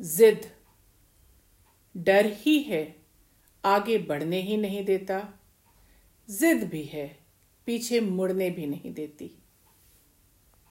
जिद। डर ही है, आगे बढ़ने ही नहीं देता। जिद भी है, पीछे मुड़ने भी नहीं देती।